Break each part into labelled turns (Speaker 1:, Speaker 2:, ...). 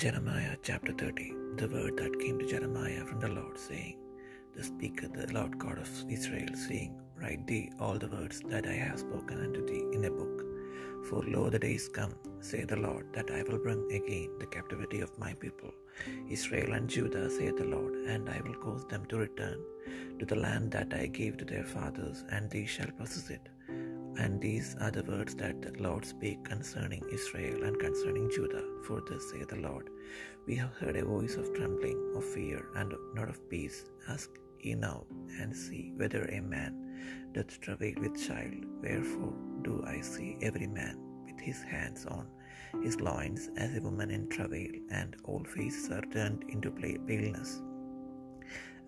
Speaker 1: Jeremiah chapter 30 The word that came to Jeremiah from the Lord, saying, Thus speaketh the Lord God of Israel, saying, Write thee all the words that I have spoken unto thee in a book. For lo, the days come, saith the Lord, that I will bring again the captivity of my people, Israel and Judah, saith the Lord, and I will cause them to return to the land that I gave to their fathers, and they shall possess it. And these are the words that the Lord spake concerning Israel and concerning Judah. For thus saith the Lord, We have heard a voice of trembling, of fear, and not of peace. Ask ye now, and see whether a man doth travail with child. Wherefore do I see every man with his hands on his loins as a woman in travail, and all faces are turned into paleness.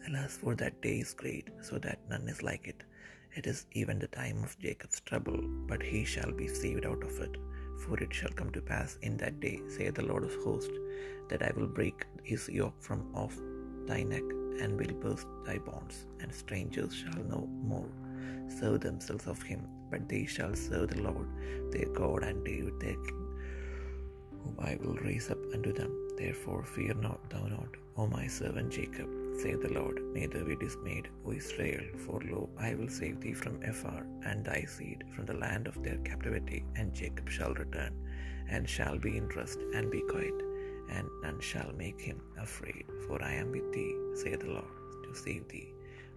Speaker 1: Alas, for that day is great, so that none is like it. It is even the time of Jacob's trouble, but he shall be saved out of it. For it shall come to pass in that day, saith the Lord of hosts, that I will break his yoke from off thy neck, and will burst thy bonds, and strangers shall no more serve themselves of him, but they shall serve the Lord their God and David their king, whom I will raise up unto them. Therefore fear not thou not, O my servant Jacob, saith the Lord, neither be dismayed, O Israel, for lo, I will save thee from afar, and thy seed from the land of their captivity, and Jacob shall return, and shall be in rest, and be quiet, and none shall make him afraid, for I am with thee, saith the Lord, to save thee.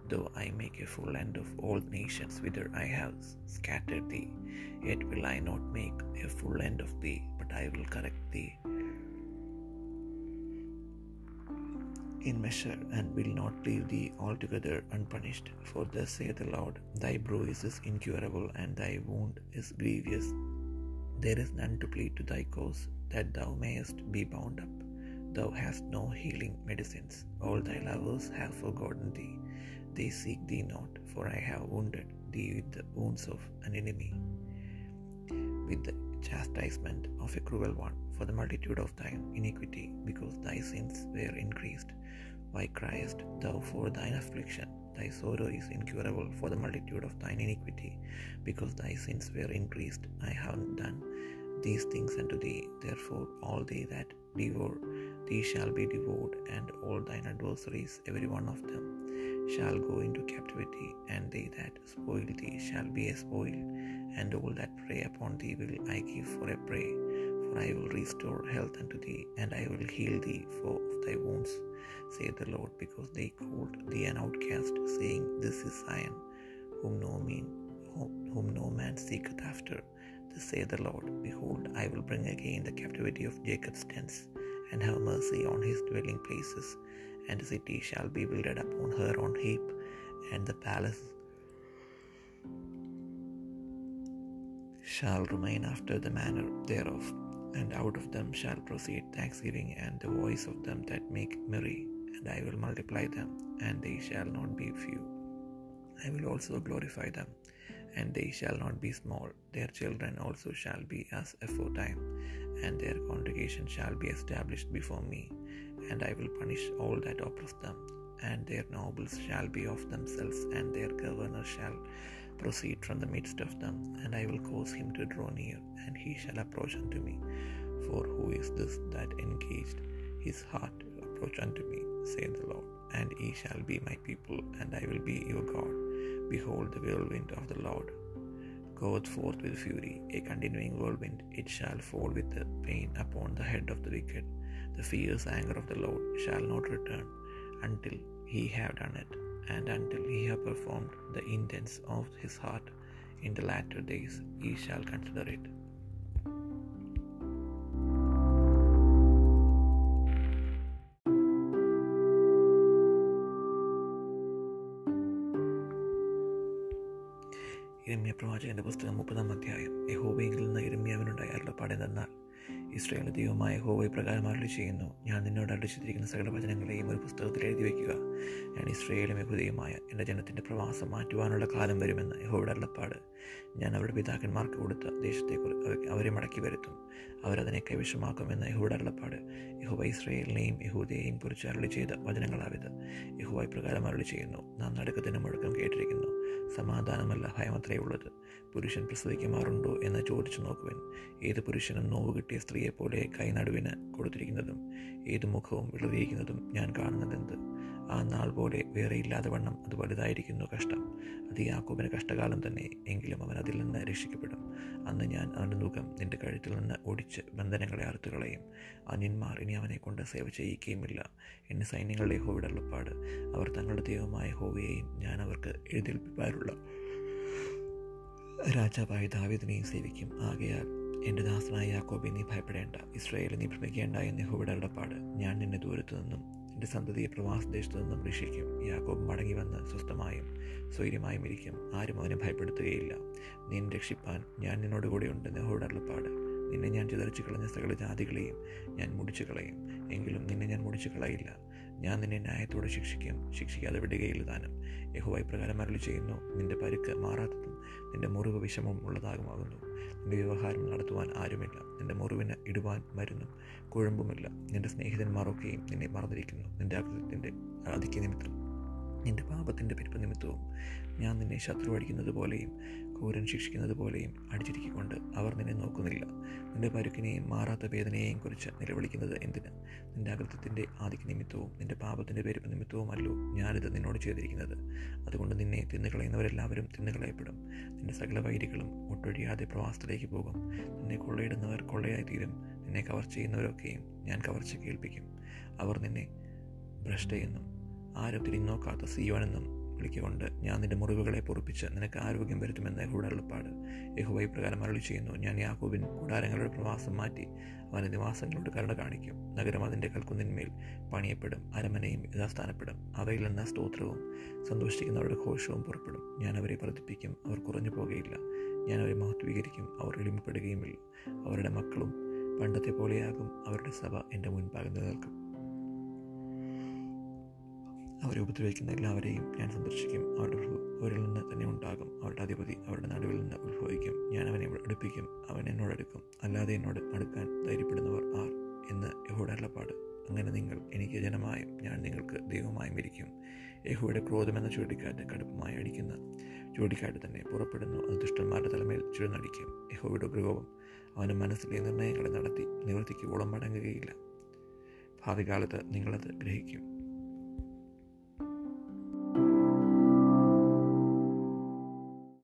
Speaker 1: Though I make a full end of all nations whither I have scattered thee, yet will I not make a full end of thee, but I will correct thee in measure, and will not leave thee altogether unpunished. For thus saith the Lord, Thy bruise is incurable, and thy wound is grievous. There is none to plead to thy cause, that thou mayest be bound up. Thou hast no healing medicines. All thy lovers have forgotten thee. They seek thee not, for I have wounded thee with the wounds of an enemy, with the chastisement of a cruel one, for the multitude of thine iniquity, because thy sins were increased. Why criest, thou for thine affliction? Thy sorrow is incurable for the multitude of thine iniquity, because thy sins were increased. I have done these things unto thee. Therefore, all they that devour thee shall be devoured, and all thine adversaries, every one of them, shall go into captivity, and they that spoil thee shall be a spoil, and all that prey upon thee will I give for a prey. For I will restore health unto thee, and I will heal thee for thy wounds, saith the Lord, because they called thee an outcast, saying, This is Zion, whom no man, whom no man seeketh after. Thus saith the Lord, Behold, I will bring again the captivity of Jacob's tents, and have mercy on his dwelling places, and the city shall be builded upon her own heap, and the palace shall remain after the manner thereof, and out of them shall proceed thanksgiving and the voice of them that make merry, and I will multiply them, and they shall not be few. I will also glorify them, and they shall not be small. Their children also shall be as aforetime, and their congregation shall be established before me, and I will punish all that oppress them. And their nobles shall be of themselves, and their governors shall proceed from the midst of them, and I will cause him to draw near, and he shall approach unto me. For who is this that engaged his heart to approach unto me, saith the Lord? And ye shall be my people, and I will be your God. Behold, the whirlwind of the Lord goeth forth with fury, a continuing whirlwind, it shall fall with the pain upon the head of the wicked. The fierce anger of the Lord shall not return until he have done it, and until he have performed the intents of his heart. In the latter days he shall consider it. ഇരമ്യ പ്രവാചകന്റെ പുസ്തകം മുപ്പതാം അധ്യായം യഹോവയിൽ നിന്ന് ഇരമ്യാവിനുണ്ടായ അരുളപ്പാടെന്നാൽ ഇസ്രായേലിന്റെ ദൈവമായ യഹോവയെ പ്രകാരം അരളി ചെയ്യുന്നു. ഞാൻ നിന്നോട് അടിച്ചിരിക്കുന്ന സകല വചനങ്ങളെയും ഒരു പുസ്തകത്തിൽ എഴുതി വയ്ക്കുക. ഞാൻ ഇസ്രയേലും യഹുദയുമായ എന്റെ ജനത്തിന്റെ പ്രവാസം മാറ്റുവാനുള്ള കാലം വരുമെന്ന് യഹോയുടെ അള്ളപ്പാട് ഞാൻ അവരുടെ പിതാക്കന്മാർക്ക് കൊടുത്ത ദേശത്തെക്കുറിച്ച് അവരെ മടക്കി വരുത്തും. അവരതിനെ കൈവശമാക്കുമെന്ന് യഹൂടെ അരുളപ്പാട്. യഹുവ ഇസ്രയേലിനെയും യഹൂദയെയും കുറിച്ച് അരളി ചെയ്ത വചനങ്ങളാവിത് യഹുവ പ്രകാരം അരളി ചെയ്യുന്നു. നാം നടുക്കത്തിന് മുഴക്കം കേട്ടിരിക്കുന്നു. സമാധാനമല്ല ഭയമത്രേ ഉള്ളത്. പുരുഷൻ പ്രസവിക്കുമാറുണ്ടോ എന്ന് ചോദിച്ചു നോക്കുവൻ ഏത് പുരുഷനും നോവ് കിട്ടിയ സ്ത്രീയെപ്പോലെ കൈനടുവിന് കൊടുത്തിരിക്കുന്നതും ഏത് മുഖവും വിളറിയിരിക്കുന്നതും ഞാൻ കാണുന്നതെന്ത്? ആ നാൾ പോലെ വേറെ ഇല്ലാതെ വണ്ണം അത് വലുതായിരിക്കുന്നു കഷ്ടം. അത് യാക്കോബിന് കഷ്ടകാലം തന്നെ എങ്കിലും അവൻ അതിൽ നിന്ന് രക്ഷിക്കപ്പെടും. അന്ന് ഞാൻ അവന്റെ മുഖം നിന്റെ കഴുത്തിൽ നിന്ന് ഒടിച്ച് ബന്ധനങ്ങളെ അറുത്തുകളയും അന്യന്മാർ ഇനി അവനെ കൊണ്ട് സേവ ചെയ്യിക്കുകയുമില്ല. എന്നെ സൈന്യങ്ങളുടെ ഹോവിടള്ളപ്പാട് അവർ തങ്ങളുടെ ദൈവമായ ഹോവയെയും ഞാൻ അവർക്ക് എഴുന്നേൽപ്പിപ്പാനുള്ള രാജാവായ ദാവിദിനെയും സേവിക്കും. ആകയാൽ എന്റെ ദാസനായ യാക്കോബി നീ ഭയപ്പെടേണ്ട. ഇസ്രായേലിൽ നീ ഭ്രമിക്കേണ്ട എന്ന് ഹുവിടെ അരുളപ്പാട് ഞാൻ നിന്നെ ദൂരത്തു നിന്നും എന്റെ സന്തതിയെ പ്രവാസദേശത്തു നിന്നും രക്ഷിക്കും. യാക്കോബ് മടങ്ങി വന്ന് സ്വസ്ഥമായും സ്വൈര്യമായും ഇരിക്കും. ആരും അവനെ ഭയപ്പെടുത്തുകയില്ല. നീ രക്ഷിപ്പാൻ ഞാൻ നിന്നോട് കൂടെ ഉണ്ട് യഹോവയുടെ അരുളപ്പാട് നിന്നെ ഞാൻ ചിതറിച്ചു കളഞ്ഞ സകല ജാതികളെയും ഞാൻ മുടിച്ചു കളയും എങ്കിലും നിന്നെ ഞാൻ മുടിച്ചു കളയില്ല ഞാൻ നിന്നെ ന്യായത്തോടെ ശിക്ഷിക്കും. ശിക്ഷിക്കാതെ വിടുകയില്ല താനും. യഹുവായി ഇപ്രകാരം അരളി ചെയ്യുന്നു. നിന്റെ പരുക്ക് മാറാത്തതും നിന്റെ മുറിവ് വിഷമം ഉള്ളതാകുമാകുന്നു. നിന്റെ വ്യവഹാരം നടത്തുവാൻ ആരുമില്ല. നിന്റെ മുറിവിന് ഇടുവാൻ മരുന്നും കുഴമ്പുമില്ല. നിന്റെ സ്നേഹിതന്മാരൊക്കെയും നിന്നെ മറന്നിരിക്കുന്നു. നിന്റെ അകൃത്യത്തിന്റെ അധിക നിന്റെ പാപത്തിന്റെ പെരുപ്പ് നിമിത്തവും ഞാൻ നിന്നെ ശത്രു അടിക്കുന്നത് പോലെയും ക്രൂരൻ ശിക്ഷിക്കുന്നത് പോലെയും അടിച്ചിരിക്കൊണ്ട് അവർ നിന്നെ നോക്കുന്നില്ല. നിന്റെ പരുക്കിനെയും മാറാത്ത വേദനയെയും കുറിച്ച് നിലവിളിക്കുന്നത് എന്തിന്? നിന്റെ അകൃത്യത്തിന്റെ ആദിക്ക് നിമിത്തവും നിന്റെ പാപത്തിന്റെ പെരുപ്പ് നിമിത്തവുമല്ലോ ഞാനിത് നിന്നോട് ചെയ്തിരിക്കുന്നത്. അതുകൊണ്ട് നിന്നെ തിന്നുകളയുന്നവരെല്ലാവരും തിന്നുകളയപ്പെടും. നിന്റെ സകല വൈരികളും ഒട്ടൊഴിയാതെ പ്രവാസത്തിലേക്ക് പോകും. നിന്നെ കൊള്ളയിടുന്നവർ കൊള്ളയായി തീരും നിന്നെ കവർച്ച ചെയ്യുന്നവരൊക്കെയും ഞാൻ കവർച്ച കേൾപ്പിക്കും. അവർ നിന്നെ ഭ്രഷ്ടയെന്നും ആരും തിരിഞ്ഞോക്കാത്ത സിയോനെന്നും വിളിക്കൊണ്ട് ഞാൻ നിന്റെ മുറിവുകളെ പൊറുപ്പിച്ച് നിനക്ക് ആരോഗ്യം വരുത്തുമെന്ന് യഹൂടെ അരുളപ്പാട്. യഹോവ ഇപ്രകാരം മരളി ചെയ്യുന്നു ഞാൻ യാക്കോബിൻ കൂടാരങ്ങളുടെ പ്രവാസം മാറ്റി അവന്റെ നിവാസങ്ങളോട് കരുണ കാണിക്കും. നഗരം അതിന്റെ കൽക്കുന്നിന്മേൽ പണിയപ്പെടും അരമനയും യഥാസ്ഥാനപ്പെടും. അവയിൽ നിന്ന് സ്തോത്രവും സന്തോഷിക്കുന്നവരുടെ ഘോഷവും പുറപ്പെടും. ഞാൻ അവരെ വർദ്ധിപ്പിക്കും അവർ കുറഞ്ഞു പോകുകയില്ല. ഞാൻ അവരെ മഹത്വീകരിക്കും അവർ എളിമപ്പെടുകയുമില്ല. അവരുടെ മക്കളും പണ്ടത്തെ പോലെയാകും അവരുടെ സഭ എന്റെ മുൻപാകെ നിലനിൽക്കും. അവരെ ഉപദ്രവിക്കുന്ന എല്ലാവരെയും ഞാൻ സന്ദർശിക്കും. അവരുടെ അവരിൽ നിന്ന് തന്നെ ഉണ്ടാകും. അവരുടെ അധിപതി അവരുടെ നടുവിൽ നിന്ന് ഉത്ഭവിക്കും. ഞാൻ അവനെ അടുപ്പിക്കും. അവൻ എന്നോട് അടുക്കും. അല്ലാതെ എന്നോട് അടുക്കാൻ ധൈര്യപ്പെടുന്നവർ ആർ എന്ന് യഹോയുടെ അല്ലപ്പാട് അങ്ങനെ നിങ്ങൾ എനിക്ക് ജനമായും ഞാൻ നിങ്ങൾക്ക് ദൈവമായും ഇരിക്കും. യഹോയുടെ ക്രോധമെന്ന ചുഴലിക്കാറ്റ് കടുപ്പമായി അടിക്കുന്ന ചുഴലിക്കാറ്റ് തന്നെ പുറപ്പെടുന്നു. അത് ദുഷ്ടന്മാരുടെ തലമേൽ ചുഴന്നടിക്കും യഹോയുടെ ഗൃഹവും അവന്റെ മനസ്സിലെ നിർണയങ്ങളെ നടത്തി നിവർത്തിക്കുവോളം മടങ്ങുകയില്ല ഭാവി കാലത്ത് നിങ്ങളത് ഗ്രഹിക്കും.